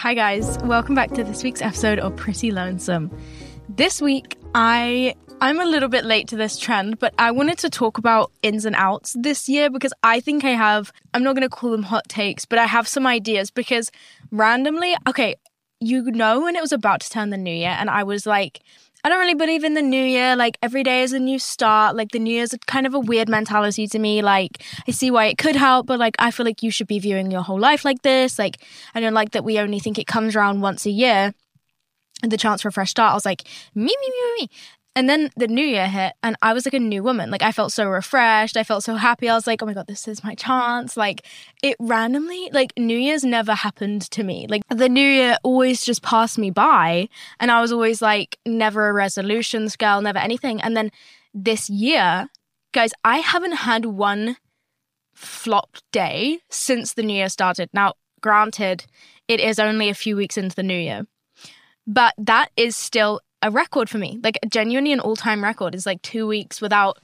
Hi, guys. Welcome back to this week's episode of Pretty Lonesome. This week, I. I'm a little bit late to this trend, but I wanted to talk about ins and outs this year because I think I have, I'm not going to call them hot takes, but I have some ideas because randomly, okay, you know, when it was about to turn the new year, and I was like, I don't really believe in the new year. Like every day is a new start. Like the new year's kind of a weird mentality to me. Like I see why it could help, but like I feel like you should be viewing your whole life like this. Like I don't like that we only think it comes around once a year. And the chance for a fresh start. I was like, me, me, me, me. And then the new year hit, and I was like a new woman. Like, I felt so refreshed. I felt so happy. I was like, oh my God, this is my chance. Like, it randomly, like, New Year's never happened to me. Like, the new year always just passed me by. And I was always like, never a resolutions girl, never anything. And then this year, guys, I haven't had one flop day since the new year started. Now, granted, it is only a few weeks into the new year, but that is still a record for me. Like genuinely an all-time record is like 2 weeks without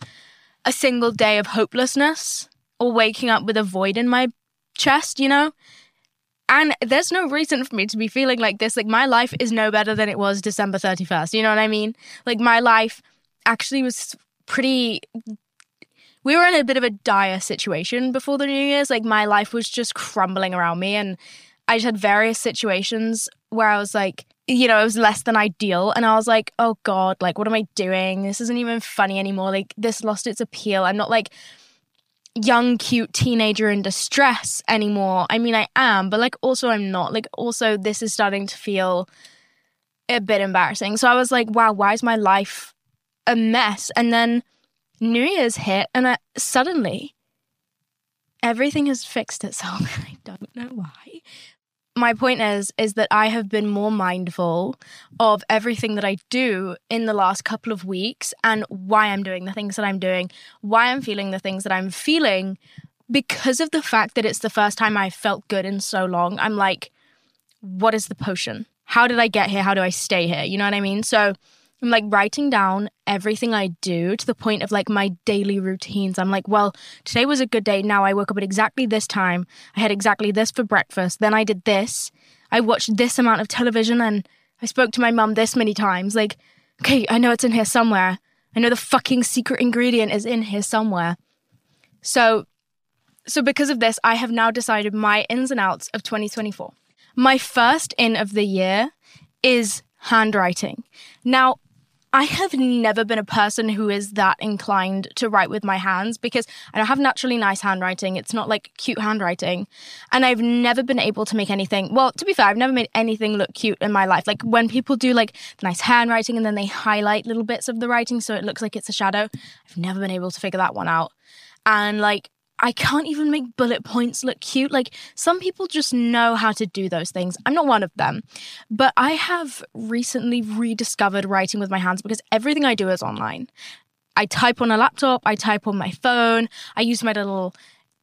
a single day of hopelessness or waking up with a void in my chest, you know? And there's no reason for me to be feeling like this. Like my life is no better than it was December 31st. You know what I mean? Like my life actually was pretty we were in a bit of a dire situation before the New Year's. Like my life was just crumbling around me and I just had various situations where I was like, you know, it was less than ideal. And I was like, oh God, like, what am I doing? This isn't even funny anymore. Like, this lost its appeal. I'm not like young, cute teenager in distress anymore. I mean, I am, but like, also, I'm not. Like, also, this is starting to feel a bit embarrassing. So I was like, wow, why is my life a mess? And then New Year's hit, and I, suddenly everything has fixed itself. I don't know why my point is is that I have been more mindful of everything that I do in the last couple of weeks and why I'm doing the things that I'm doing, why I'm feeling the things that I'm feeling because of the fact that it's the first time I felt good in so long. I'm like what is the potion? How did I get here? How do I stay here? You know what I mean? So I'm like writing down everything I do to the point of like my daily routines. I'm like, well, today was a good day. Now I woke up at exactly this time. I had exactly this for breakfast. Then I did this. I watched this amount of television and I spoke to my mum this many times. Like, okay, I know it's in here somewhere. I know the fucking secret ingredient is in here somewhere. So, so because of this, I have now decided my ins and outs of 2024. My first in of the year is handwriting. Now, I have never been a person who is that inclined to write with my hands because I don't have naturally nice handwriting. It's not like cute handwriting. And I've never been able to make anything, well, to be fair, I've never made anything look cute in my life. Like when people do like nice handwriting and then they highlight little bits of the writing so it looks like it's a shadow, I've never been able to figure that one out. And like I can't even make bullet points look cute. Like some people just know how to do those things. I'm not one of them. But I have recently rediscovered writing with my hands because everything I do is online. I type on a laptop, I type on my phone, I use my little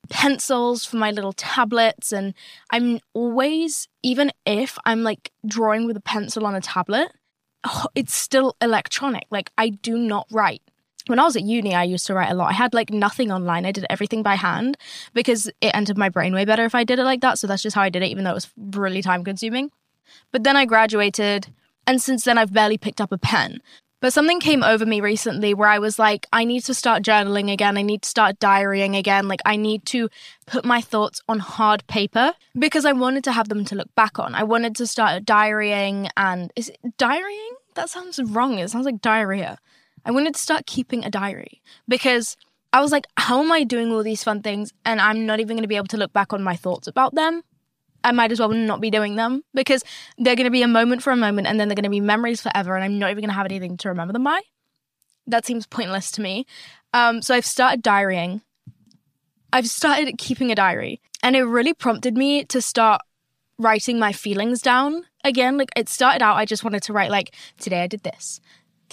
pencils for my little tablets and I'm always even if I'm like drawing with a pencil on a tablet, it's still electronic. Like I do not write when I was at uni, I used to write a lot. I had like nothing online. I did everything by hand because it entered my brain way better if I did it like that. So that's just how I did it, even though it was really time consuming. But then I graduated, and since then, I've barely picked up a pen. But something came over me recently where I was like, I need to start journaling again. I need to start diarying again. Like, I need to put my thoughts on hard paper because I wanted to have them to look back on. I wanted to start diarying and is it diarying? That sounds wrong. It sounds like diarrhea. I wanted to start keeping a diary because I was like, how am I doing all these fun things and I'm not even going to be able to look back on my thoughts about them? I might as well not be doing them because they're going to be a moment for a moment and then they're going to be memories forever and I'm not even going to have anything to remember them by. That seems pointless to me. Um, so I've started diarying. I've started keeping a diary and it really prompted me to start writing my feelings down again. Like it started out, I just wanted to write, like, today I did this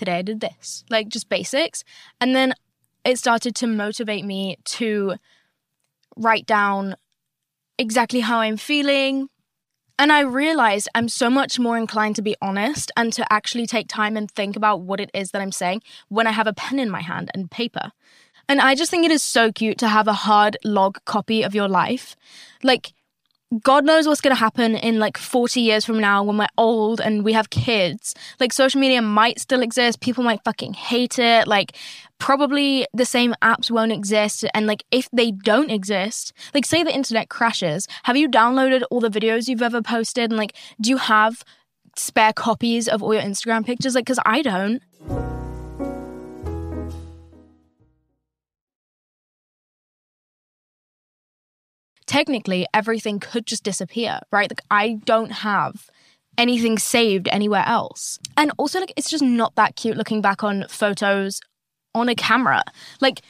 today I did this, like just basics. And then it started to motivate me to write down exactly how I'm feeling. And I realized I'm so much more inclined to be honest and to actually take time and think about what it is that I'm saying when I have a pen in my hand and paper. And I just think it is so cute to have a hard log copy of your life. Like, God knows what's going to happen in like 40 years from now when we're old and we have kids. Like social media might still exist. People might fucking hate it. Like probably the same apps won't exist. And like if they don't exist, like say the internet crashes, have you downloaded all the videos you've ever posted? And like, do you have spare copies of all your Instagram pictures? Like, because I don't. Technically everything could just disappear, right? Like I don't have anything saved anywhere else. And also like it's just not that cute looking back on photos on a camera. Like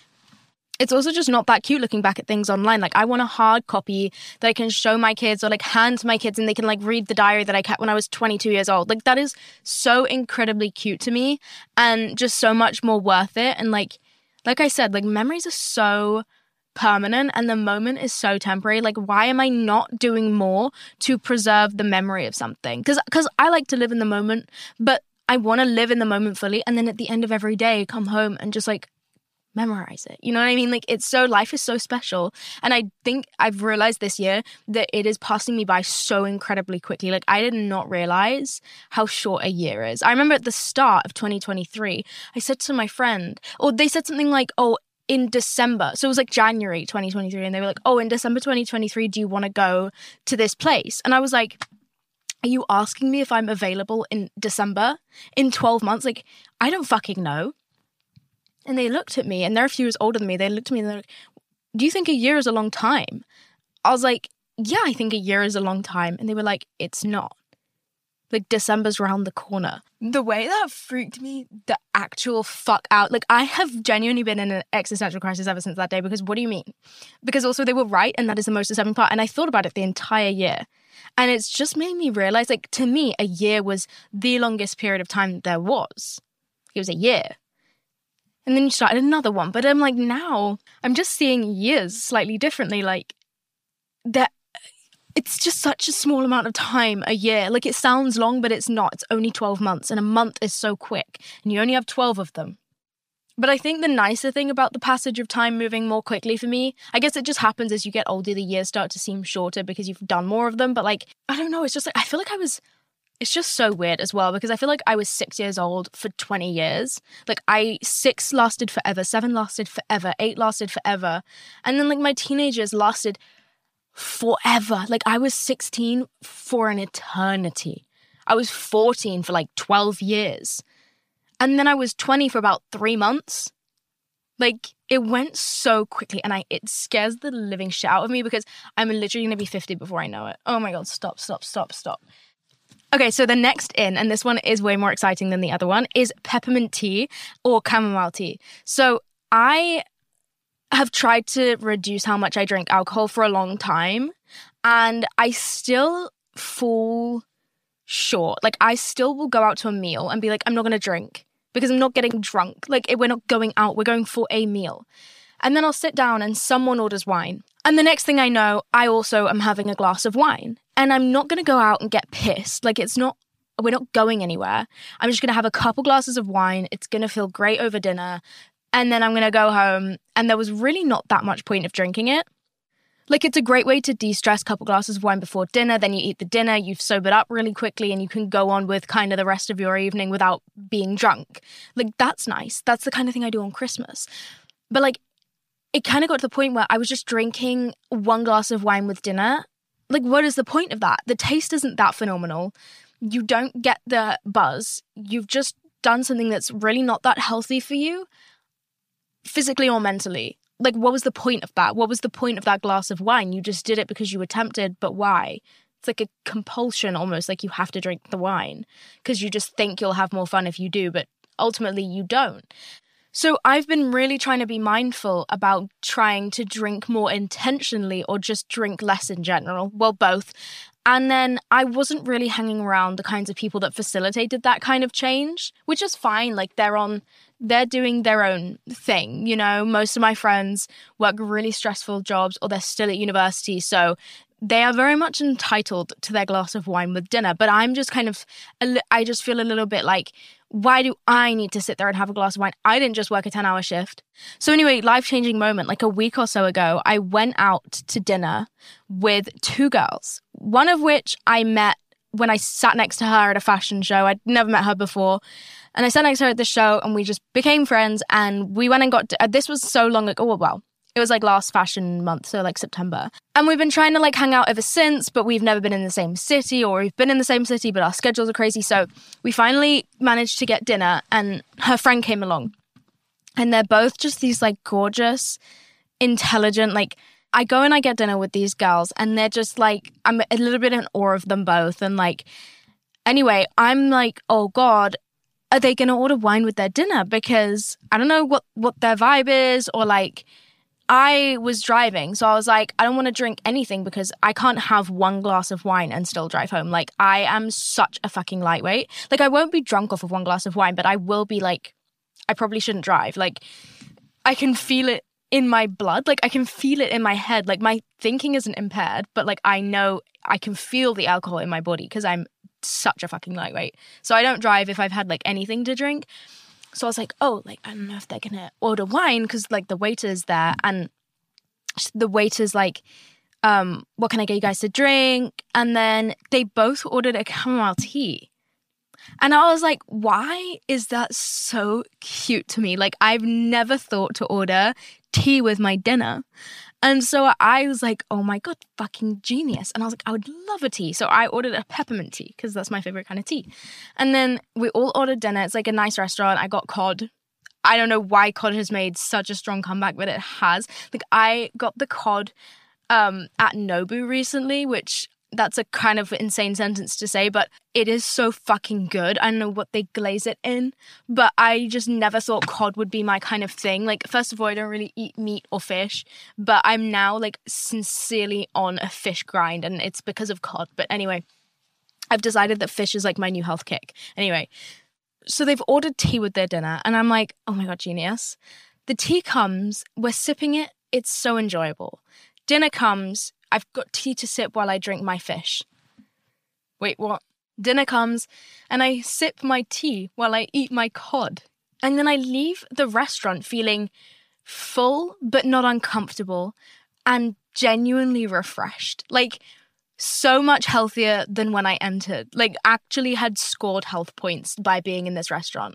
it's also just not that cute looking back at things online. Like I want a hard copy that I can show my kids or like hand to my kids and they can like read the diary that I kept when I was 22 years old. Like that is so incredibly cute to me and just so much more worth it. And like like I said, like memories are so permanent and the moment is so temporary like why am i not doing more to preserve the memory of something? Because because i like to live in the moment but i want to live in the moment fully and then at the end of every day come home and just like memorize it. You know what i mean? Like it's so life is so special. And i think i've realized this year that it is passing me by so incredibly quickly. Like i did not realize how short a year is. I remember at the start of 2023 i said to my friend or they said something like oh in December. So it was like January 2023. And they were like, oh, in December 2023, do you want to go to this place? And I was like, are you asking me if I'm available in December in 12 months? Like, I don't fucking know. And they looked at me, and they're a few years older than me. They looked at me and they're like, do you think a year is a long time? I was like, yeah, I think a year is a long time. And they were like, it's not. Like December's around the corner. The way that freaked me the actual fuck out. Like I have genuinely been in an existential crisis ever since that day because what do you mean? Because also they were right and that is the most disturbing part. And I thought about it the entire year. And it's just made me realize like to me, a year was the longest period of time there was. It was a year. And then you started another one. But I'm like, now I'm just seeing years slightly differently. Like that it's just such a small amount of time a year. Like it sounds long, but it's not. It's only 12 months, and a month is so quick, and you only have 12 of them. But I think the nicer thing about the passage of time moving more quickly for me, I guess it just happens as you get older, the years start to seem shorter because you've done more of them. But like, I don't know, it's just like, I feel like I was. It's just so weird as well because I feel like I was six years old for 20 years. Like, I, six lasted forever, seven lasted forever, eight lasted forever. And then, like, my teenagers lasted forever. Like I was 16 for an eternity. I was 14 for like 12 years. And then I was 20 for about 3 months. Like it went so quickly and I it scares the living shit out of me because I'm literally to be 50 before I know it. Oh my god, stop, stop, stop, stop. Okay, so the next in, and this one is way more exciting than the other one, is peppermint tea or chamomile tea. So I have tried to reduce how much I drink alcohol for a long time, and I still fall short. Like, I still will go out to a meal and be like, I'm not going to drink because I'm not getting drunk. Like, eh, we're not going out, we're going for a meal. And then I'll sit down and someone orders wine. And the next thing I know, I also am having a glass of wine. And I'm not going to go out and get pissed. Like, it's not, we're not going anywhere. I'm just going to have a couple glasses of wine. It's going to feel great over dinner and then I'm going to go home. And there was really not that much point of drinking it. Like, it's a great way to de stress, a couple glasses of wine before dinner. Then you eat the dinner, you've sobered up really quickly, and you can go on with kind of the rest of your evening without being drunk. Like, that's nice. That's the kind of thing I do on Christmas. But, like, it kind of got to the point where I was just drinking one glass of wine with dinner. Like, what is the point of that? The taste isn't that phenomenal. You don't get the buzz. You've just done something that's really not that healthy for you physically or mentally. Like, what was the point of that? What was the point of that glass of wine? You just did it because you were tempted, but why? It's like a compulsion almost, like you have to drink the wine because you just think you'll have more fun if you do, but ultimately you don't. So I've been really trying to be mindful about trying to drink more intentionally or just drink less in general. Well, both. And then I wasn't really hanging around the kinds of people that facilitated that kind of change, which is fine. Like they're on they're doing their own thing. You know, most of my friends work really stressful jobs or they're still at university. So they are very much entitled to their glass of wine with dinner. But I'm just kind of, I just feel a little bit like, why do I need to sit there and have a glass of wine? I didn't just work a 10 hour shift. So, anyway, life changing moment. Like a week or so ago, I went out to dinner with two girls, one of which I met when I sat next to her at a fashion show. I'd never met her before. And I sat next to her at the show and we just became friends. And we went and got, uh, this was so long ago. Well, it was like last fashion month, so like September. And we've been trying to like hang out ever since, but we've never been in the same city or we've been in the same city, but our schedules are crazy. So we finally managed to get dinner and her friend came along. And they're both just these like gorgeous, intelligent, like I go and I get dinner with these girls and they're just like I'm a little bit in awe of them both and like anyway, I'm like, "Oh god, are they going to order wine with their dinner because I don't know what what their vibe is or like I was driving, so I was like, I don't want to drink anything because I can't have one glass of wine and still drive home. Like, I am such a fucking lightweight. Like, I won't be drunk off of one glass of wine, but I will be like, I probably shouldn't drive. Like, I can feel it in my blood. Like, I can feel it in my head. Like, my thinking isn't impaired, but like, I know I can feel the alcohol in my body because I'm such a fucking lightweight. So I don't drive if I've had like anything to drink. So I was like, oh, like I don't know if they're gonna order wine because like the waiter's there, and the waiter's like, um, what can I get you guys to drink? And then they both ordered a chamomile tea. And I was like, why is that so cute to me? Like, I've never thought to order tea with my dinner. And so I was like, oh my God, fucking genius. And I was like, I would love a tea. So I ordered a peppermint tea because that's my favorite kind of tea. And then we all ordered dinner. It's like a nice restaurant. I got cod. I don't know why cod has made such a strong comeback, but it has. Like I got the cod um, at Nobu recently, which that's a kind of insane sentence to say, but it is so fucking good. I don't know what they glaze it in, but I just never thought cod would be my kind of thing. Like, first of all, I don't really eat meat or fish, but I'm now like sincerely on a fish grind, and it's because of cod. But anyway, I've decided that fish is like my new health kick. Anyway, so they've ordered tea with their dinner, and I'm like, oh my god, genius. The tea comes, we're sipping it, it's so enjoyable. Dinner comes, I've got tea to sip while I drink my fish. Wait, what? Dinner comes, and I sip my tea while I eat my cod. And then I leave the restaurant feeling full but not uncomfortable and genuinely refreshed. Like, so much healthier than when I entered. Like, actually had scored health points by being in this restaurant.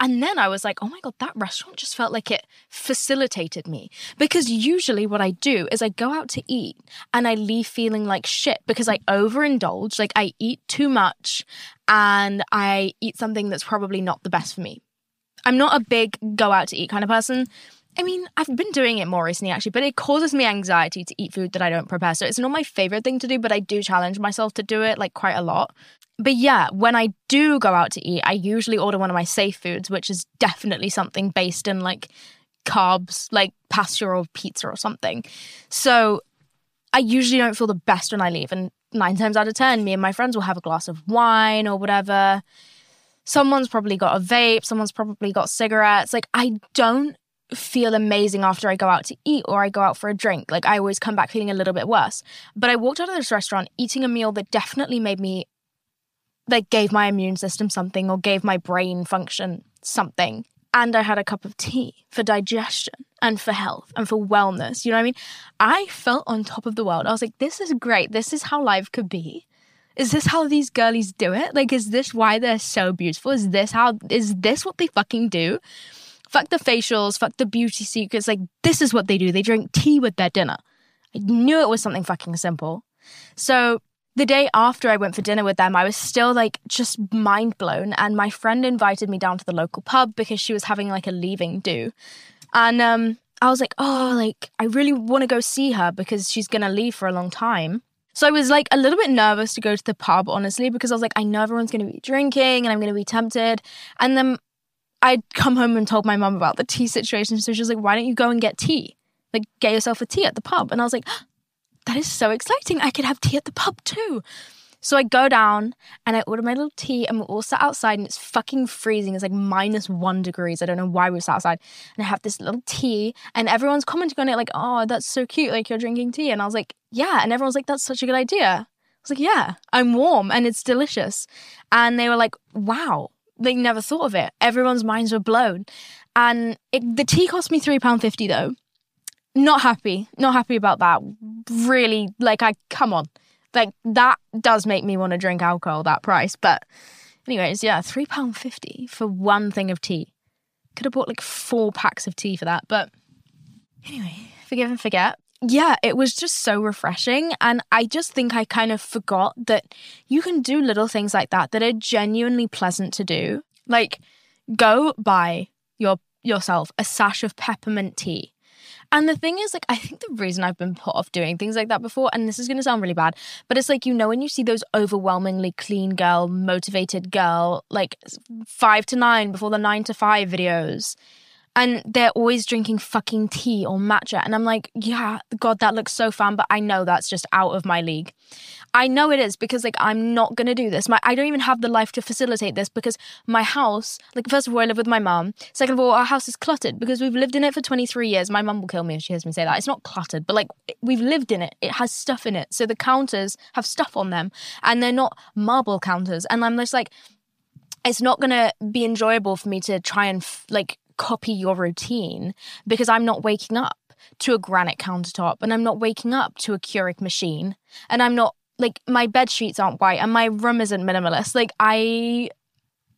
And then I was like, oh my God, that restaurant just felt like it facilitated me. Because usually what I do is I go out to eat and I leave feeling like shit because I overindulge. Like, I eat too much and I eat something that's probably not the best for me. I'm not a big go out to eat kind of person. I mean, I've been doing it more recently actually, but it causes me anxiety to eat food that I don't prepare. So it's not my favorite thing to do, but I do challenge myself to do it like quite a lot. But yeah, when I do go out to eat, I usually order one of my safe foods, which is definitely something based in like carbs, like pasta or pizza or something. So I usually don't feel the best when I leave. And nine times out of 10, me and my friends will have a glass of wine or whatever. Someone's probably got a vape, someone's probably got cigarettes. Like, I don't feel amazing after I go out to eat or I go out for a drink. Like I always come back feeling a little bit worse. But I walked out of this restaurant eating a meal that definitely made me like gave my immune system something or gave my brain function something. And I had a cup of tea for digestion and for health and for wellness. You know what I mean? I felt on top of the world. I was like, this is great. This is how life could be. Is this how these girlies do it? Like, is this why they're so beautiful? Is this how, is this what they fucking do? Fuck the facials, fuck the beauty secrets. Like, this is what they do. They drink tea with their dinner. I knew it was something fucking simple. So, the day after I went for dinner with them, I was still like just mind blown. And my friend invited me down to the local pub because she was having like a leaving do. And um, I was like, oh, like, I really want to go see her because she's going to leave for a long time. So I was like a little bit nervous to go to the pub, honestly, because I was like, I know everyone's going to be drinking and I'm going to be tempted. And then I'd come home and told my mum about the tea situation. So she was like, why don't you go and get tea? Like, get yourself a tea at the pub. And I was like, ah, that is so exciting. I could have tea at the pub too. So I go down and I order my little tea, and we're all sat outside, and it's fucking freezing. It's like minus one degrees. I don't know why we sat outside. And I have this little tea, and everyone's commenting on it, like, oh, that's so cute. Like, you're drinking tea. And I was like, yeah. And everyone's like, that's such a good idea. I was like, yeah, I'm warm and it's delicious. And they were like, wow, they never thought of it. Everyone's minds were blown. And it, the tea cost me £3.50 though. Not happy. Not happy about that. Really, like, I, come on. Like, that does make me want to drink alcohol, that price. But, anyways, yeah, £3.50 for one thing of tea. Could have bought like four packs of tea for that. But, anyway, forgive and forget yeah, it was just so refreshing. And I just think I kind of forgot that you can do little things like that that are genuinely pleasant to do. Like go buy your yourself a sash of peppermint tea. And the thing is, like, I think the reason I've been put off doing things like that before, and this is going to sound really bad, but it's like, you know, when you see those overwhelmingly clean girl, motivated girl, like five to nine before the nine to five videos, and they're always drinking fucking tea or matcha. And I'm like, yeah, God, that looks so fun, but I know that's just out of my league. I know it is because like I'm not gonna do this. My I don't even have the life to facilitate this because my house, like first of all, I live with my mom. Second of all, our house is cluttered because we've lived in it for 23 years. My mum will kill me if she hears me say that. It's not cluttered, but like we've lived in it. It has stuff in it. So the counters have stuff on them and they're not marble counters. And I'm just like, it's not gonna be enjoyable for me to try and like copy your routine because I'm not waking up to a granite countertop and I'm not waking up to a Keurig machine and I'm not like my bed sheets aren't white and my room isn't minimalist. Like I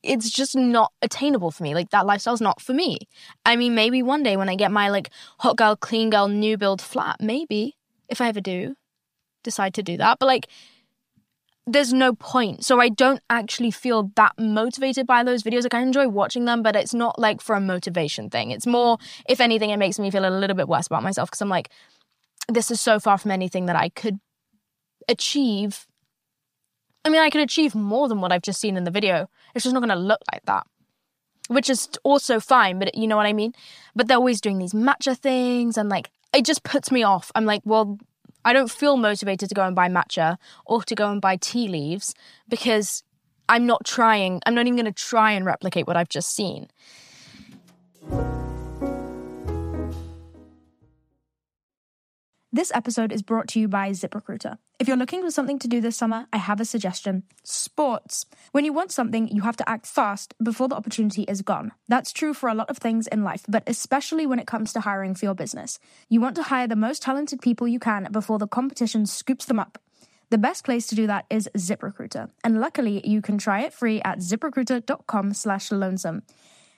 it's just not attainable for me. Like that lifestyle's not for me. I mean, maybe one day when I get my like hot girl, clean girl, new build flat, maybe if I ever do decide to do that. But like there's no point. So I don't actually feel that motivated by those videos. Like I enjoy watching them, but it's not like for a motivation thing. It's more, if anything, it makes me feel a little bit worse about myself because I'm like, this is so far from anything that I could achieve. I mean, I could achieve more than what I've just seen in the video. It's just not going to look like that, which is also fine, but you know what I mean? But they're always doing these matcha things and like, it just puts me off. I'm like, well, I don't feel motivated to go and buy matcha or to go and buy tea leaves because I'm not trying, I'm not even going to try and replicate what I've just seen. This episode is brought to you by ZipRecruiter. If you're looking for something to do this summer, I have a suggestion sports. When you want something, you have to act fast before the opportunity is gone. That's true for a lot of things in life, but especially when it comes to hiring for your business. You want to hire the most talented people you can before the competition scoops them up. The best place to do that is ZipRecruiter, and luckily you can try it free at ziprecruiter.com/lonesome.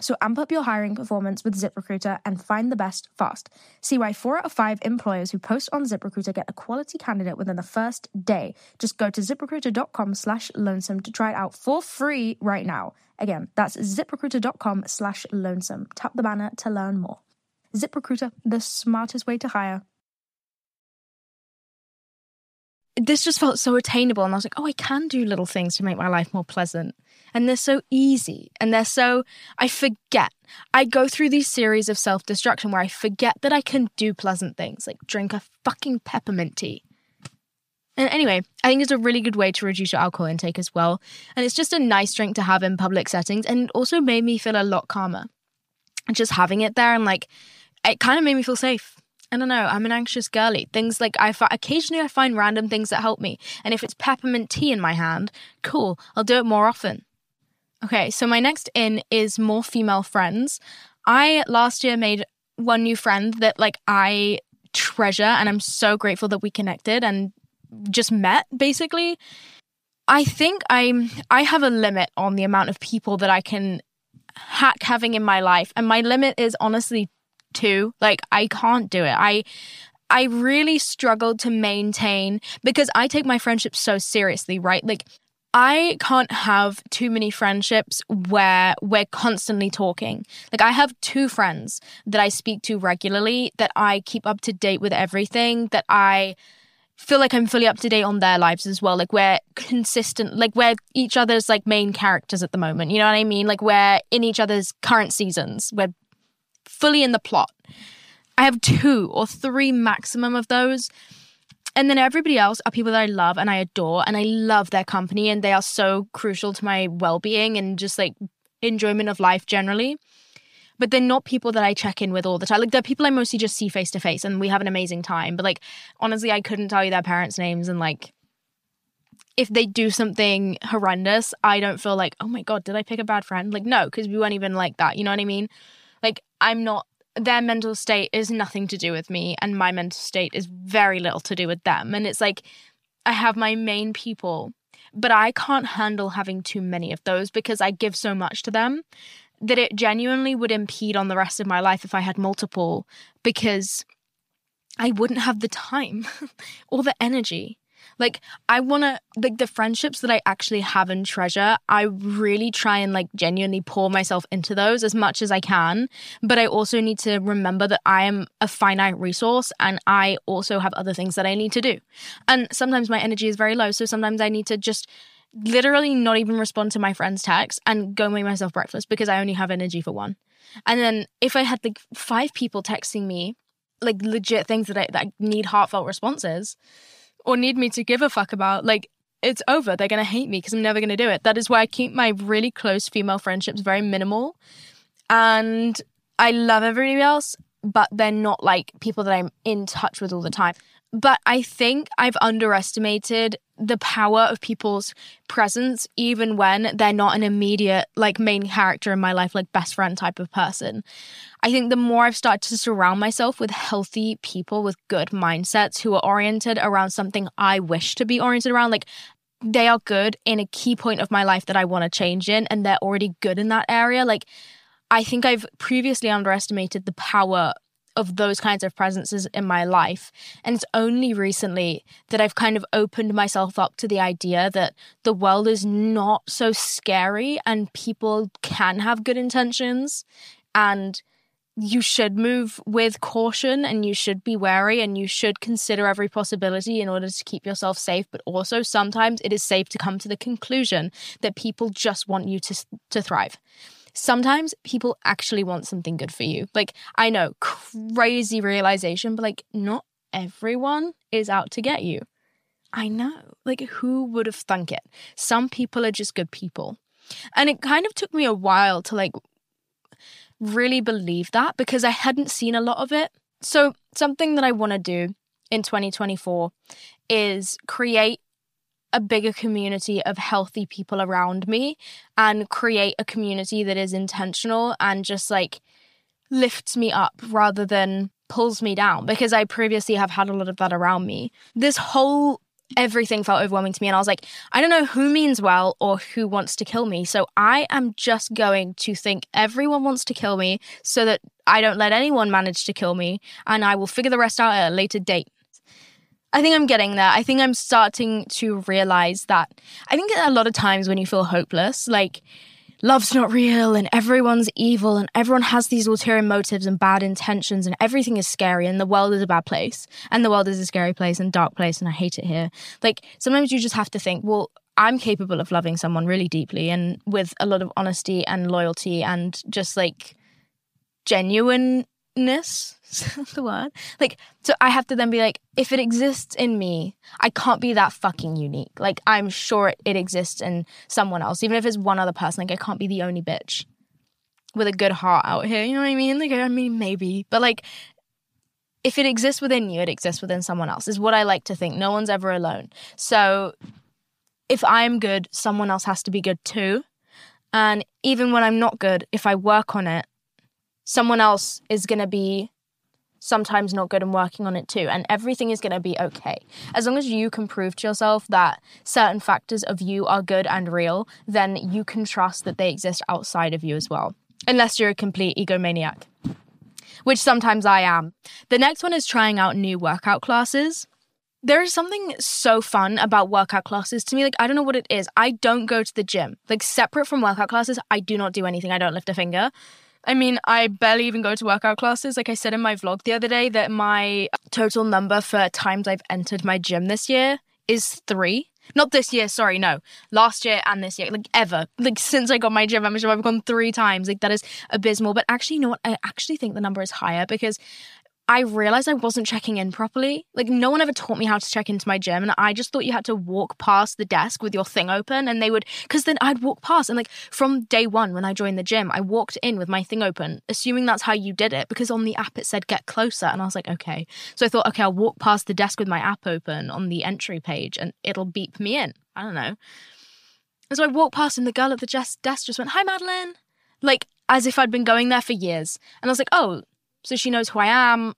So amp up your hiring performance with ZipRecruiter and find the best fast. See why four out of five employers who post on ZipRecruiter get a quality candidate within the first day. Just go to ziprecruiter.com slash lonesome to try it out for free right now. Again, that's ziprecruiter.com slash lonesome. Tap the banner to learn more. ZipRecruiter, the smartest way to hire. This just felt so attainable, and I was like, oh, I can do little things to make my life more pleasant. And they're so easy, and they're so, I forget. I go through these series of self destruction where I forget that I can do pleasant things, like drink a fucking peppermint tea and anyway, I think it's a really good way to reduce your alcohol intake as well. And it's just a nice drink to have in public settings. And it also made me feel a lot calmer. Just having it there and like, it kind of made me feel safe. I don't know. I'm an anxious girly. Things like I fi- occasionally I find random things that help me. And if it's peppermint tea in my hand, cool. I'll do it more often. Okay, so my next in is more female friends. I last year made one new friend that like I treasure and I'm so grateful that we connected and just met basically. I think I'm I have a limit on the amount of people that I can hack having in my life and my limit is honestly two. Like I can't do it. I I really struggled to maintain because I take my friendships so seriously, right? Like I can't have too many friendships where we're constantly talking. Like, I have two friends that I speak to regularly, that I keep up to date with everything, that I feel like I'm fully up to date on their lives as well. Like we're consistent, like we're each other's like main characters at the moment. You know what I mean? Like we're in each other's current seasons. We're fully in the plot. I have two or three maximum of those. And then everybody else are people that I love and I adore and I love their company and they are so crucial to my well-being and just like enjoyment of life generally. But they're not people that I check in with all the time. Like they're people I mostly just see face to face and we have an amazing time. But like honestly, I couldn't tell you their parents' names and like if they do something horrendous, I don't feel like, oh my God, did I pick a bad friend? Like, no, because we weren't even like that. You know what I mean? Like, I'm not their mental state is nothing to do with me and my mental state is very little to do with them. And it's like i have my main people but i can't handle having too many of those because i give so much to them that it genuinely would impede on the rest of my life if i had multiple because i wouldn't have the time or the energy like I want to like the friendships that I actually have and treasure, I really try and like genuinely pour myself into those as much as I can, but I also need to remember that I am a finite resource and I also have other things that I need to do. And sometimes my energy is very low, so sometimes I need to just literally not even respond to my friend's text and go make myself breakfast because I only have energy for one. And then if I had like five people texting me like legit things that I that need heartfelt responses, or need me to give a fuck about, like, it's over. They're going to hate me because I'm never going to do it. That is why I keep my really close female friendships very minimal. And I love everybody else, but they're not like people that I'm in touch with all the time. But I think I've underestimated the power of people's presence, even when they're not an immediate, like, main character in my life, like, best friend type of person. I think the more I've started to surround myself with healthy people with good mindsets who are oriented around something I wish to be oriented around, like, they are good in a key point of my life that I want to change in, and they're already good in that area. Like, I think I've previously underestimated the power of those kinds of presences in my life. And it's only recently that I've kind of opened myself up to the idea that the world is not so scary and people can have good intentions and you should move with caution and you should be wary and you should consider every possibility in order to keep yourself safe but also sometimes it is safe to come to the conclusion that people just want you to to thrive sometimes people actually want something good for you. Like, I know, crazy realization, but like, not everyone is out to get you. I know. Like, who would have thunk it? Some people are just good people. And it kind of took me a while to like really believe that because I hadn't seen a lot of it. So, something that I want to do in 2024 is create a bigger community of healthy people around me and create a community that is intentional and just like lifts me up rather than pulls me down because I previously have had a lot of that around me. This whole everything felt overwhelming to me and I was like, I don't know who means well or who wants to kill me. So I am just going to think everyone wants to kill me so that I don't let anyone manage to kill me and I will figure the rest out at a later date. I think I'm getting there. I think I'm starting to realize that I think a lot of times when you feel hopeless, like love's not real and everyone's evil and everyone has these ulterior motives and bad intentions and everything is scary and the world is a bad place and the world is a scary place and dark place and I hate it here. Like sometimes you just have to think, well, I'm capable of loving someone really deeply and with a lot of honesty and loyalty and just like genuine the word like so i have to then be like if it exists in me i can't be that fucking unique. Like i'm sure it, it exists in someone else even if it's one other person. Like i can't be the only bitch with a good heart out here you know what i mean? Like i mean maybe but like if it exists within you it exists within someone else is what i like to think. No one's ever alone. So if i'm good someone else has to be good too. And even when i'm not good if i work on it someone else is going to be sometimes not good and working on it too. And everything is going to be okay. As long as you can prove to yourself that certain factors of you are good and real, then you can trust that they exist outside of you as well. Unless you're a complete egomaniac, which sometimes I am. The next one is trying out new workout classes. There is something so fun about workout classes to me. Like, I don't know what it is. I don't go to the gym. Like, separate from workout classes, I do not do anything. I don't lift a finger. I mean, I barely even go to workout classes. Like I said in my vlog the other day, that my total number for times I've entered my gym this year is three. Not this year, sorry, no. Last year and this year, like ever. Like since I got my gym membership, I've gone three times. Like that is abysmal. But actually, you know what? I actually think the number is higher because I realized I wasn't checking in properly. Like, no one ever taught me how to check into my gym. And I just thought you had to walk past the desk with your thing open. And they would, because then I'd walk past. And like, from day one, when I joined the gym, I walked in with my thing open, assuming that's how you did it, because on the app it said get closer. And I was like, okay. So I thought, okay, I'll walk past the desk with my app open on the entry page and it'll beep me in. I don't know. And so I walked past and the girl at the desk just went, hi, Madeline. Like, as if I'd been going there for years. And I was like, oh, so she knows who I am,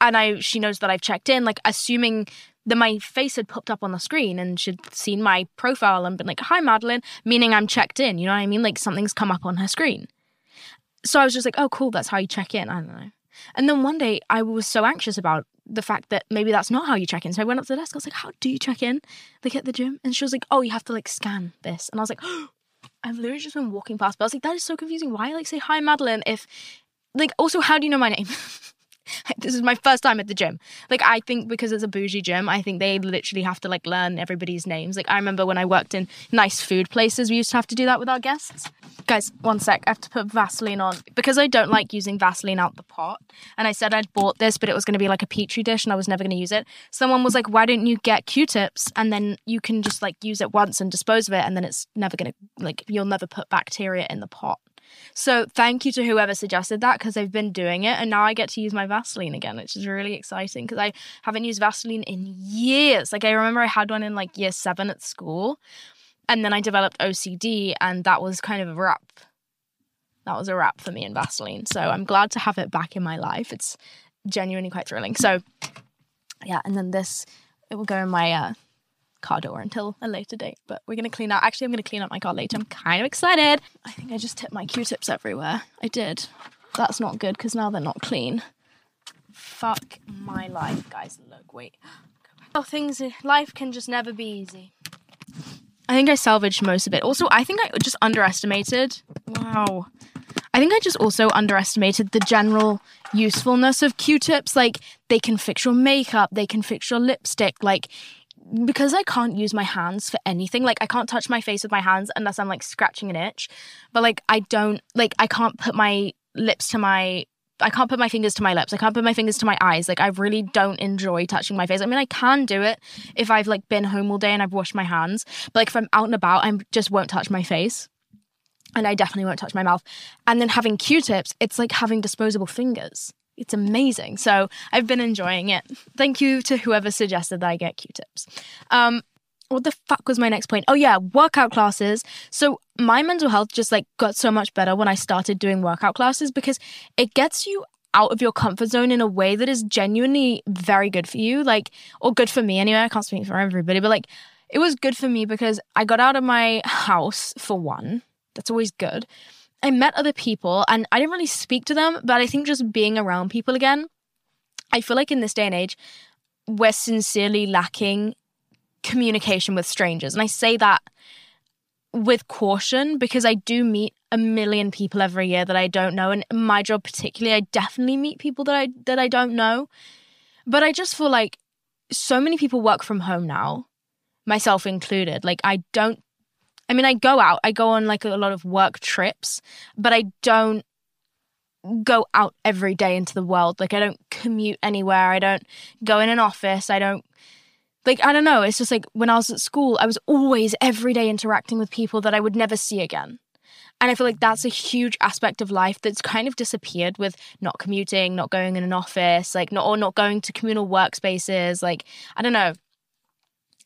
and I she knows that I've checked in, like assuming that my face had popped up on the screen and she'd seen my profile and been like, "Hi, Madeline," meaning I'm checked in. You know what I mean? Like something's come up on her screen. So I was just like, "Oh, cool. That's how you check in." I don't know. And then one day I was so anxious about the fact that maybe that's not how you check in. So I went up to the desk. I was like, "How do you check in?" Like at the gym, and she was like, "Oh, you have to like scan this." And I was like, "I've literally just been walking past." But I was like, "That is so confusing. Why like say hi, Madeline? If like also how do you know my name? This is my first time at the gym. Like i think because it's a bougie gym i think they literally have to like learn everybody's names. Like i remember when i worked in nice food places we used to have to do that with our guests. Guys one sec i have to put vaseline on. Because i don't like using vaseline out the pot and i said i'd bought this but it was going to be like a petri dish and i was never going to use it. Someone was like why don't you get q-tips? And then you can just like use it once and dispose of it and then it's never going to like you'll never put bacteria in the pot so thank you to whoever suggested that because I've been doing it and now I get to use my Vaseline again, which is really exciting because I haven't used Vaseline in years. Like I remember I had one in like year seven at school and then I developed OCD and that was kind of a wrap. That was a wrap for me in Vaseline. So I'm glad to have it back in my life. It's genuinely quite thrilling. So yeah, and then this it will go in my uh, car door until a later date. But we're gonna clean out. Actually, I'm gonna clean up my car later. I'm kind of excited. I think I just tipped my Q-tips everywhere. I did. That's not good because now they're not clean. Fuck my life, guys. Look, wait. Oh, things. Life can just never be easy. I think I salvaged most of it. Also, I think I just underestimated. Wow. I think I just also underestimated the general usefulness of Q-tips. Like they can fix your makeup, they can fix your lipstick. Like because I can't use my hands for anything, like I can't touch my face with my hands unless I'm like scratching an itch. But like I don't like I can't put my lips to my I can't put my fingers to my lips. I can't put my fingers to my eyes. Like I really don't enjoy touching my face. I mean, I can do it if I've like been home all day and I've washed my hands. But like if I'm out and about, I just won't touch my face. And I definitely won't touch my mouth. And then having Q-tips, it's like having disposable fingers it's amazing. So I've been enjoying it. Thank you to whoever suggested that I get Q-tips. Um, what the fuck was my next point? Oh yeah, workout classes. So my mental health just like got so much better when I started doing workout classes because it gets you out of your comfort zone in a way that is genuinely very good for you. Like, or good for me anyway. I can't speak for everybody, but like, it was good for me because I got out of my house for one. That's always good. I met other people and I didn't really speak to them, but I think just being around people again, I feel like in this day and age, we're sincerely lacking communication with strangers. And I say that with caution because I do meet a million people every year that I don't know. And my job particularly, I definitely meet people that I that I don't know. But I just feel like so many people work from home now, myself included. Like I don't I mean, I go out, I go on like a lot of work trips, but I don't go out every day into the world. Like, I don't commute anywhere. I don't go in an office. I don't, like, I don't know. It's just like when I was at school, I was always every day interacting with people that I would never see again. And I feel like that's a huge aspect of life that's kind of disappeared with not commuting, not going in an office, like not or not going to communal workspaces. Like, I don't know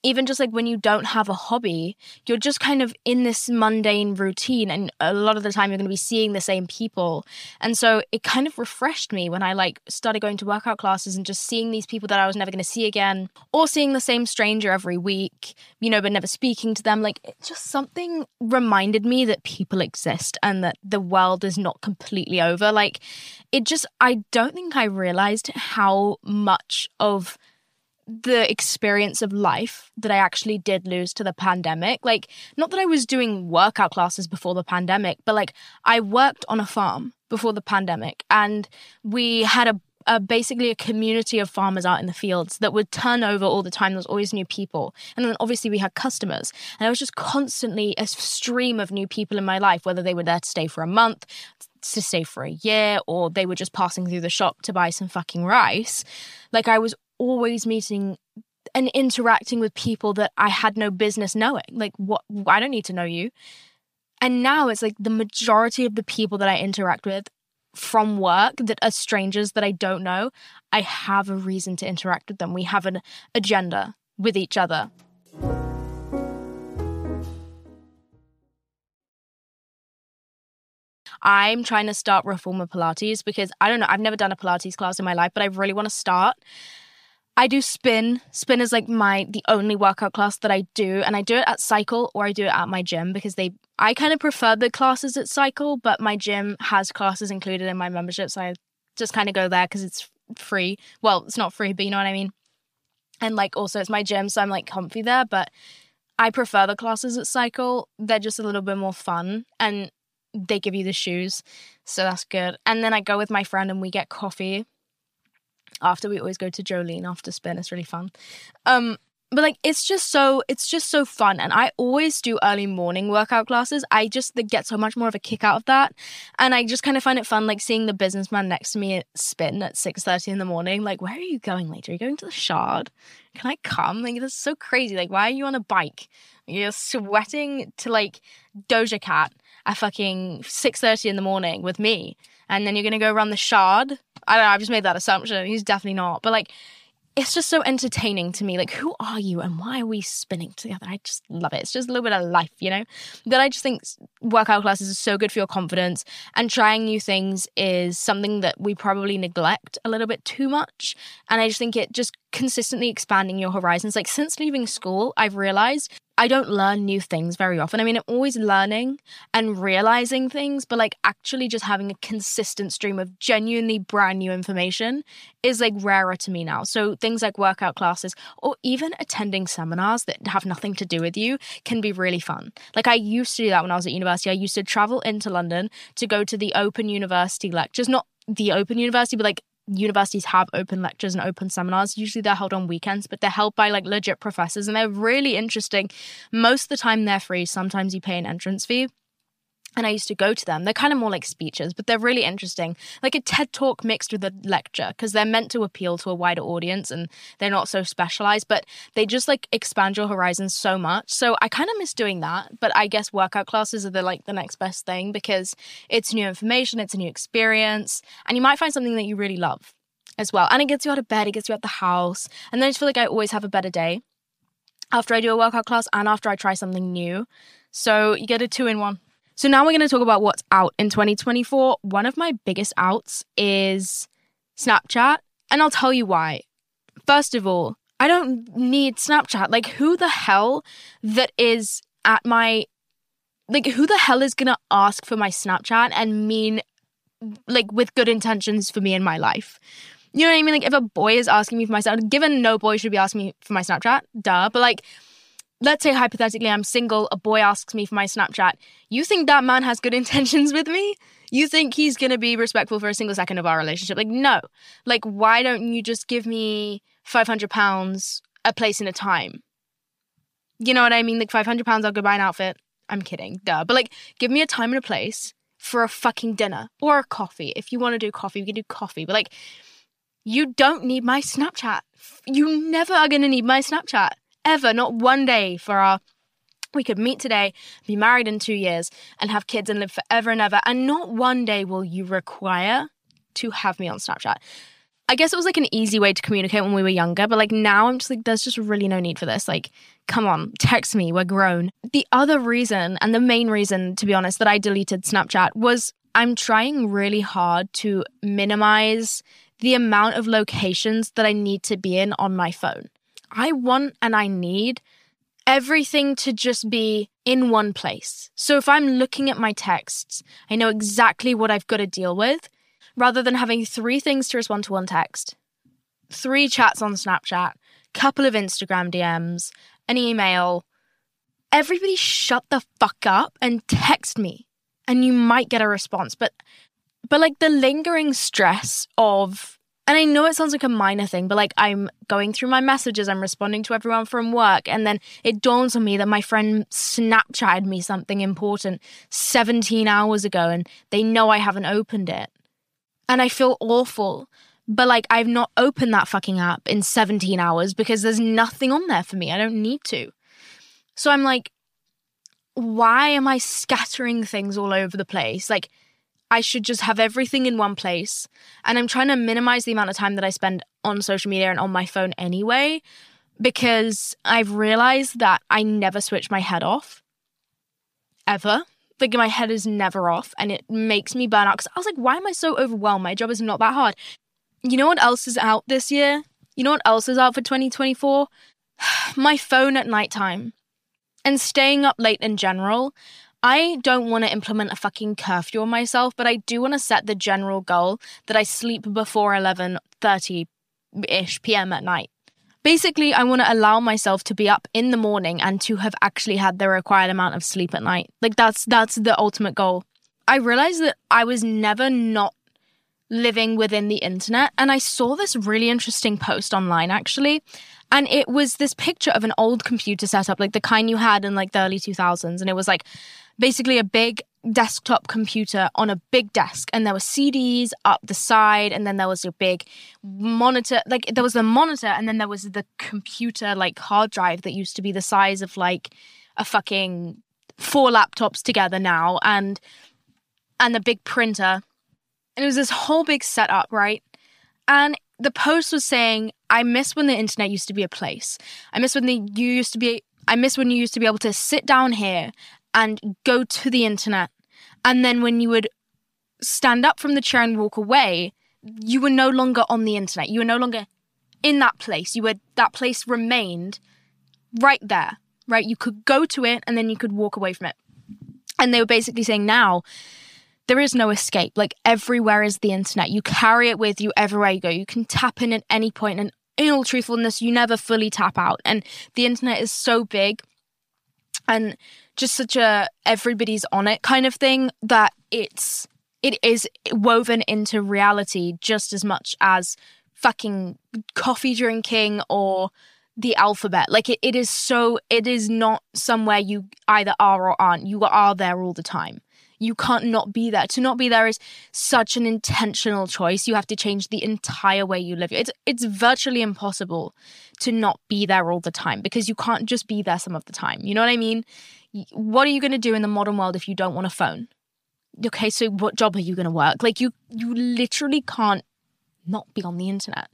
even just like when you don't have a hobby, you're just kind of in this mundane routine. And a lot of the time, you're going to be seeing the same people. And so it kind of refreshed me when I like started going to workout classes and just seeing these people that I was never going to see again, or seeing the same stranger every week, you know, but never speaking to them. Like it just something reminded me that people exist and that the world is not completely over. Like it just, I don't think I realized how much of the experience of life that I actually did lose to the pandemic. Like, not that I was doing workout classes before the pandemic, but like I worked on a farm before the pandemic and we had a basically a community of farmers out in the fields that would turn over all the time. There was always new people. And then obviously we had customers. And I was just constantly a stream of new people in my life, whether they were there to stay for a month, to stay for a year or they were just passing through the shop to buy some fucking rice. Like I was always meeting and interacting with people that I had no business knowing. Like what I don't need to know you. And now it's like the majority of the people that I interact with from work that are strangers that I don't know, I have a reason to interact with them. We have an agenda with each other. I'm trying to start reformer Pilates because I don't know, I've never done a Pilates class in my life, but I really want to start. I do spin. Spin is like my the only workout class that I do, and I do it at Psycle or I do it at my gym because they I kind of prefer the classes at Psycle, but my gym has classes included in my membership, so I just kind of go there because it's free. Well, it's not free, but you know what I mean. And like also it's my gym, so I'm like comfy there, but I prefer the classes at Psycle. They're just a little bit more fun and they give you the shoes, so that's good. And then I go with my friend and we get coffee after we always go to Jolene after spin. It's really fun. Um, but like it's just so it's just so fun and i always do early morning workout classes. I just get so much more of a kick out of that and i just kind of find it fun like seeing the businessman next to me at spin at 6.30 in the morning like where are you going later are you going to the shard? Can i come? Like that's so crazy. Like why are you on a bike? You're sweating to like doja cat at fucking 6.30 in the morning with me and then you're gonna go around the shard I don't know, I've just made that assumption. He's definitely not. But like, it's just so entertaining to me. Like, who are you and why are we spinning together? I just love it. It's just a little bit of life, you know? That I just think workout classes are so good for your confidence and trying new things is something that we probably neglect a little bit too much. And I just think it just consistently expanding your horizons. Like, since leaving school, I've realized I don't learn new things very often. I mean, I'm always learning and realizing things, but like actually just having a consistent stream of genuinely brand new information is like rarer to me now. So things like workout classes or even attending seminars that have nothing to do with you can be really fun. Like I used to do that when I was at university. I used to travel into London to go to the open university lectures, not the open university, but like universities have open lectures and open seminars. Usually they're held on weekends, but they're held by like legit professors and they're really interesting. Most of the time they're free. Sometimes you pay an entrance fee and I used to go to them. They're kind of more like speeches, but they're really interesting. Like a TED talk mixed with a lecture because they're meant to appeal to a wider audience and they're not so specialized, but they just like expand your horizons so much. So I kind of miss doing that, but I guess workout classes are the like the next best thing because it's new information, it's a new experience, and you might find something that you really love as well. And it gets you out of bed, it gets you out the house. And then I just feel like I always have a better day after I do a workout class and after I try something new. So you get a two in one. So now we're going to talk about what's out in 2024. One of my biggest outs is Snapchat, and I'll tell you why. First of all, I don't need Snapchat. Like, who the hell that is at my. Like, who the hell is going to ask for my Snapchat and mean, like, with good intentions for me in my life? You know what I mean? Like, if a boy is asking me for my Snapchat, given no boy should be asking me for my Snapchat, duh, but like, let's say hypothetically I'm single, a boy asks me for my Snapchat. You think that man has good intentions with me? You think he's going to be respectful for a single second of our relationship? Like, no. Like, why don't you just give me 500 pounds, a place and a time? You know what I mean? Like, 500 pounds, I'll go buy an outfit. I'm kidding, duh. But like, give me a time and a place for a fucking dinner or a coffee. If you want to do coffee, we can do coffee. But like, you don't need my Snapchat. You never are going to need my Snapchat ever, not one day for our we could meet today, be married in two years, and have kids and live forever and ever. And not one day will you require to have me on Snapchat. I guess it was like an easy way to communicate when we were younger, but like now I'm just like, there's just really no need for this. Like, come on, text me, we're grown. The other reason, and the main reason, to be honest, that I deleted Snapchat was I'm trying really hard to minimize the amount of locations that I need to be in on my phone. I want and I need everything to just be in one place. So if I'm looking at my texts, I know exactly what I've got to deal with rather than having three things to respond to one text, three chats on Snapchat, couple of Instagram DMs, an email. Everybody shut the fuck up and text me and you might get a response. But but like the lingering stress of and I know it sounds like a minor thing, but like I'm going through my messages, I'm responding to everyone from work, and then it dawns on me that my friend Snapchatted me something important 17 hours ago and they know I haven't opened it. And I feel awful. But like I've not opened that fucking app in 17 hours because there's nothing on there for me. I don't need to. So I'm like, why am I scattering things all over the place? Like, I should just have everything in one place. And I'm trying to minimize the amount of time that I spend on social media and on my phone anyway, because I've realized that I never switch my head off. Ever. Like my head is never off and it makes me burn out. Cause I was like, why am I so overwhelmed? My job is not that hard. You know what else is out this year? You know what else is out for 2024? my phone at nighttime and staying up late in general. I don't want to implement a fucking curfew on myself, but I do want to set the general goal that I sleep before 11:30 ish p.m. at night. Basically, I want to allow myself to be up in the morning and to have actually had the required amount of sleep at night. Like that's that's the ultimate goal. I realized that I was never not living within the internet and I saw this really interesting post online actually and it was this picture of an old computer setup like the kind you had in like the early 2000s and it was like basically a big desktop computer on a big desk and there were CDs up the side and then there was a big monitor like there was the monitor and then there was the computer like hard drive that used to be the size of like a fucking four laptops together now and and the big printer. And it was this whole big setup right? And the post was saying I miss when the internet used to be a place. I miss when the you used to be I miss when you used to be able to sit down here and go to the internet. And then when you would stand up from the chair and walk away, you were no longer on the internet. You were no longer in that place. You were that place remained right there, right? You could go to it and then you could walk away from it. And they were basically saying now there is no escape. Like everywhere is the internet. You carry it with you everywhere you go. You can tap in at any point and in all truthfulness, you never fully tap out. And the internet is so big and just such a everybody's on it kind of thing that it's it is woven into reality just as much as fucking coffee drinking or the alphabet. Like it, it is so it is not somewhere you either are or aren't. You are there all the time. You can't not be there. To not be there is such an intentional choice. You have to change the entire way you live. It's it's virtually impossible to not be there all the time because you can't just be there some of the time. You know what i mean what are you going to do in the modern world if you don't want a phone? Okay, so what job are you going to work? Like you you literally can't not be on the internet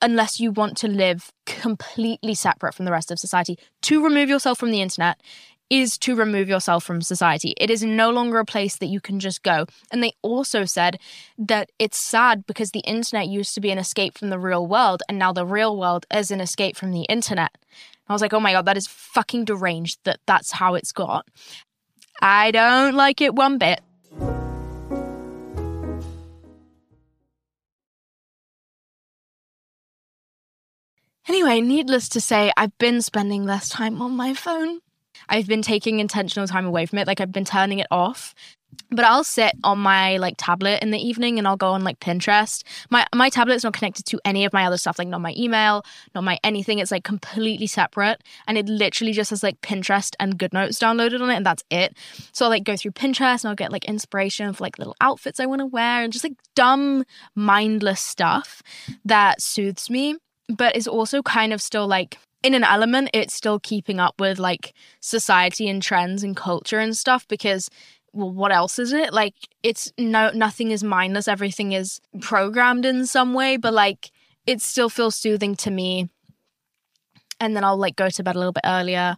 unless you want to live completely separate from the rest of society. To remove yourself from the internet is to remove yourself from society. It is no longer a place that you can just go. And they also said that it's sad because the internet used to be an escape from the real world, and now the real world is an escape from the internet. I was like, oh my God, that is fucking deranged that that's how it's got. I don't like it one bit. Anyway, needless to say, I've been spending less time on my phone. I've been taking intentional time away from it. Like I've been turning it off but I'll sit on my like tablet in the evening and I'll go on like Pinterest. My my tablet's not connected to any of my other stuff, like not my email, not my anything. It's like completely separate, and it literally just has like Pinterest and GoodNotes downloaded on it, and that's it. So I'll like go through Pinterest and I'll get like inspiration for like little outfits I want to wear and just like dumb, mindless stuff that soothes me, but is also kind of still like in an element, it's still keeping up with like society and trends and culture and stuff because well, what else is it? Like, it's no, nothing is mindless. Everything is programmed in some way, but like, it still feels soothing to me. And then I'll like go to bed a little bit earlier.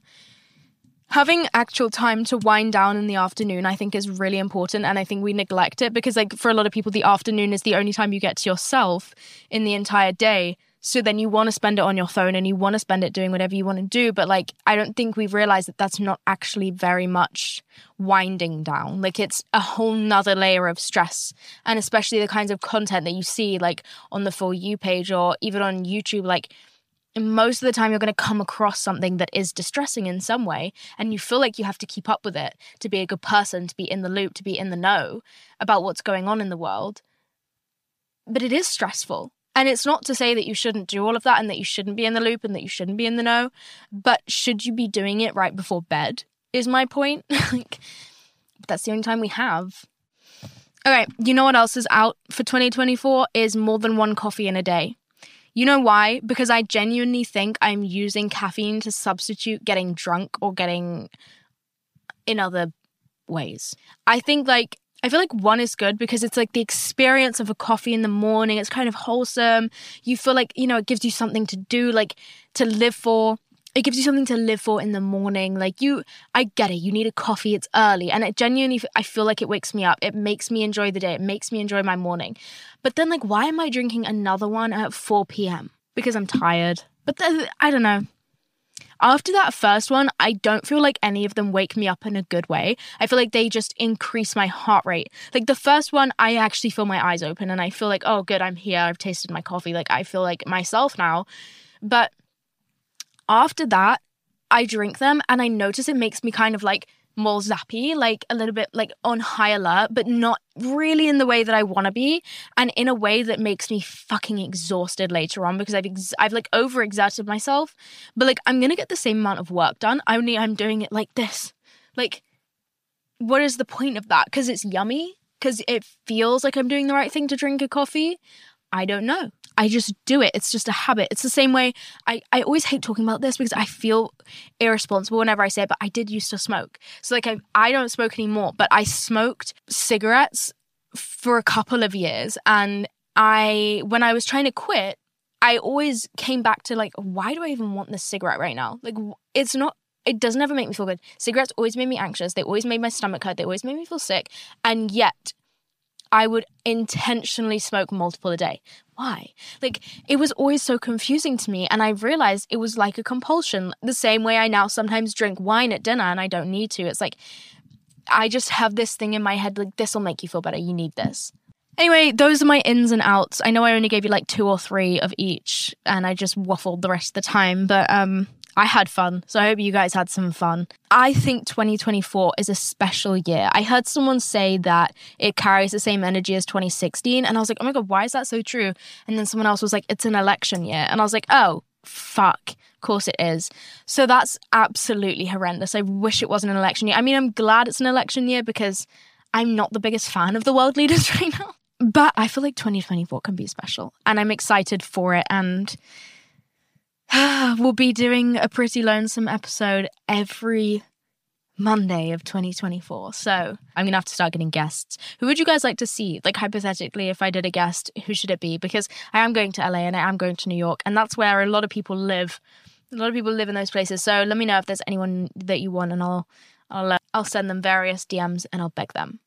Having actual time to wind down in the afternoon, I think, is really important. And I think we neglect it because, like, for a lot of people, the afternoon is the only time you get to yourself in the entire day. So then you want to spend it on your phone and you want to spend it doing whatever you want to do. But like, I don't think we've realized that that's not actually very much winding down. Like, it's a whole nother layer of stress. And especially the kinds of content that you see, like on the For You page or even on YouTube, like, most of the time you're going to come across something that is distressing in some way and you feel like you have to keep up with it to be a good person to be in the loop to be in the know about what's going on in the world but it is stressful And it's not to say that you shouldn't do all of that and that you shouldn't be in the loop and that you shouldn't be in the know, but should you be doing it right before bed? Is my point. like, that's the only time we have. Okay, you know what else is out for 2024 is more than one coffee in a day. You know why? Because I genuinely think I'm using caffeine to substitute getting drunk or getting in other ways. I think like I feel like one is good because it's like the experience of a coffee in the morning. It's kind of wholesome. You feel like, you know, it gives you something to do, like to live for it gives you something to live for in the morning. Like you, I get it. You need a coffee. It's early, and it genuinely, I feel like it wakes me up. It makes me enjoy the day. It makes me enjoy my morning. But then, like, why am I drinking another one at 4 p.m. Because I'm tired. But I don't know. After that first one, I don't feel like any of them wake me up in a good way. I feel like they just increase my heart rate. Like the first one, I actually feel my eyes open and I feel like, oh, good, I'm here. I've tasted my coffee. Like I feel like myself now. But after that, I drink them and I notice it makes me kind of like more zappy, like a little bit like on high alert, but not really in the way that I want to be, and in a way that makes me fucking exhausted later on because I've ex- I've like overexerted myself, but like I'm gonna get the same amount of work done. Only I'm doing it like this, like what is the point of that? Because it's yummy, because it feels like I'm doing the right thing to drink a coffee. I don't know. I just do it. It's just a habit. It's the same way I, I always hate talking about this because I feel irresponsible whenever I say it, but I did used to smoke. So like I I don't smoke anymore, but I smoked cigarettes for a couple of years and I when I was trying to quit, I always came back to like why do I even want this cigarette right now? Like it's not it doesn't ever make me feel good. Cigarettes always made me anxious. They always made my stomach hurt. They always made me feel sick. And yet I would intentionally smoke multiple a day. Why? Like, it was always so confusing to me. And I realized it was like a compulsion. The same way I now sometimes drink wine at dinner and I don't need to. It's like, I just have this thing in my head like, this will make you feel better. You need this. Anyway, those are my ins and outs. I know I only gave you like two or three of each, and I just waffled the rest of the time, but um, I had fun. So I hope you guys had some fun. I think 2024 is a special year. I heard someone say that it carries the same energy as 2016. And I was like, oh my God, why is that so true? And then someone else was like, it's an election year. And I was like, oh, fuck. Of course it is. So that's absolutely horrendous. I wish it wasn't an election year. I mean, I'm glad it's an election year because I'm not the biggest fan of the world leaders right now. But I feel like 2024 can be special. And I'm excited for it. And we'll be doing a pretty lonesome episode every Monday of 2024. So I'm gonna have to start getting guests. Who would you guys like to see? Like hypothetically, if I did a guest, who should it be? Because I am going to LA and I am going to New York, and that's where a lot of people live. A lot of people live in those places. So let me know if there's anyone that you want, and I'll I'll uh, I'll send them various DMs and I'll beg them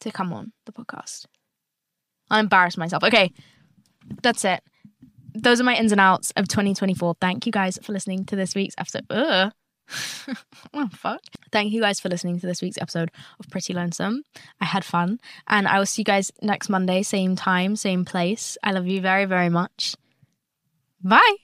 to come on the podcast. I'll embarrass myself. Okay, that's it those are my ins and outs of 2024. Thank you guys for listening to this week's episode. Ugh. oh, fuck. Thank you guys for listening to this week's episode of Pretty Lonesome. I had fun. And I will see you guys next Monday, same time, same place. I love you very, very much. Bye.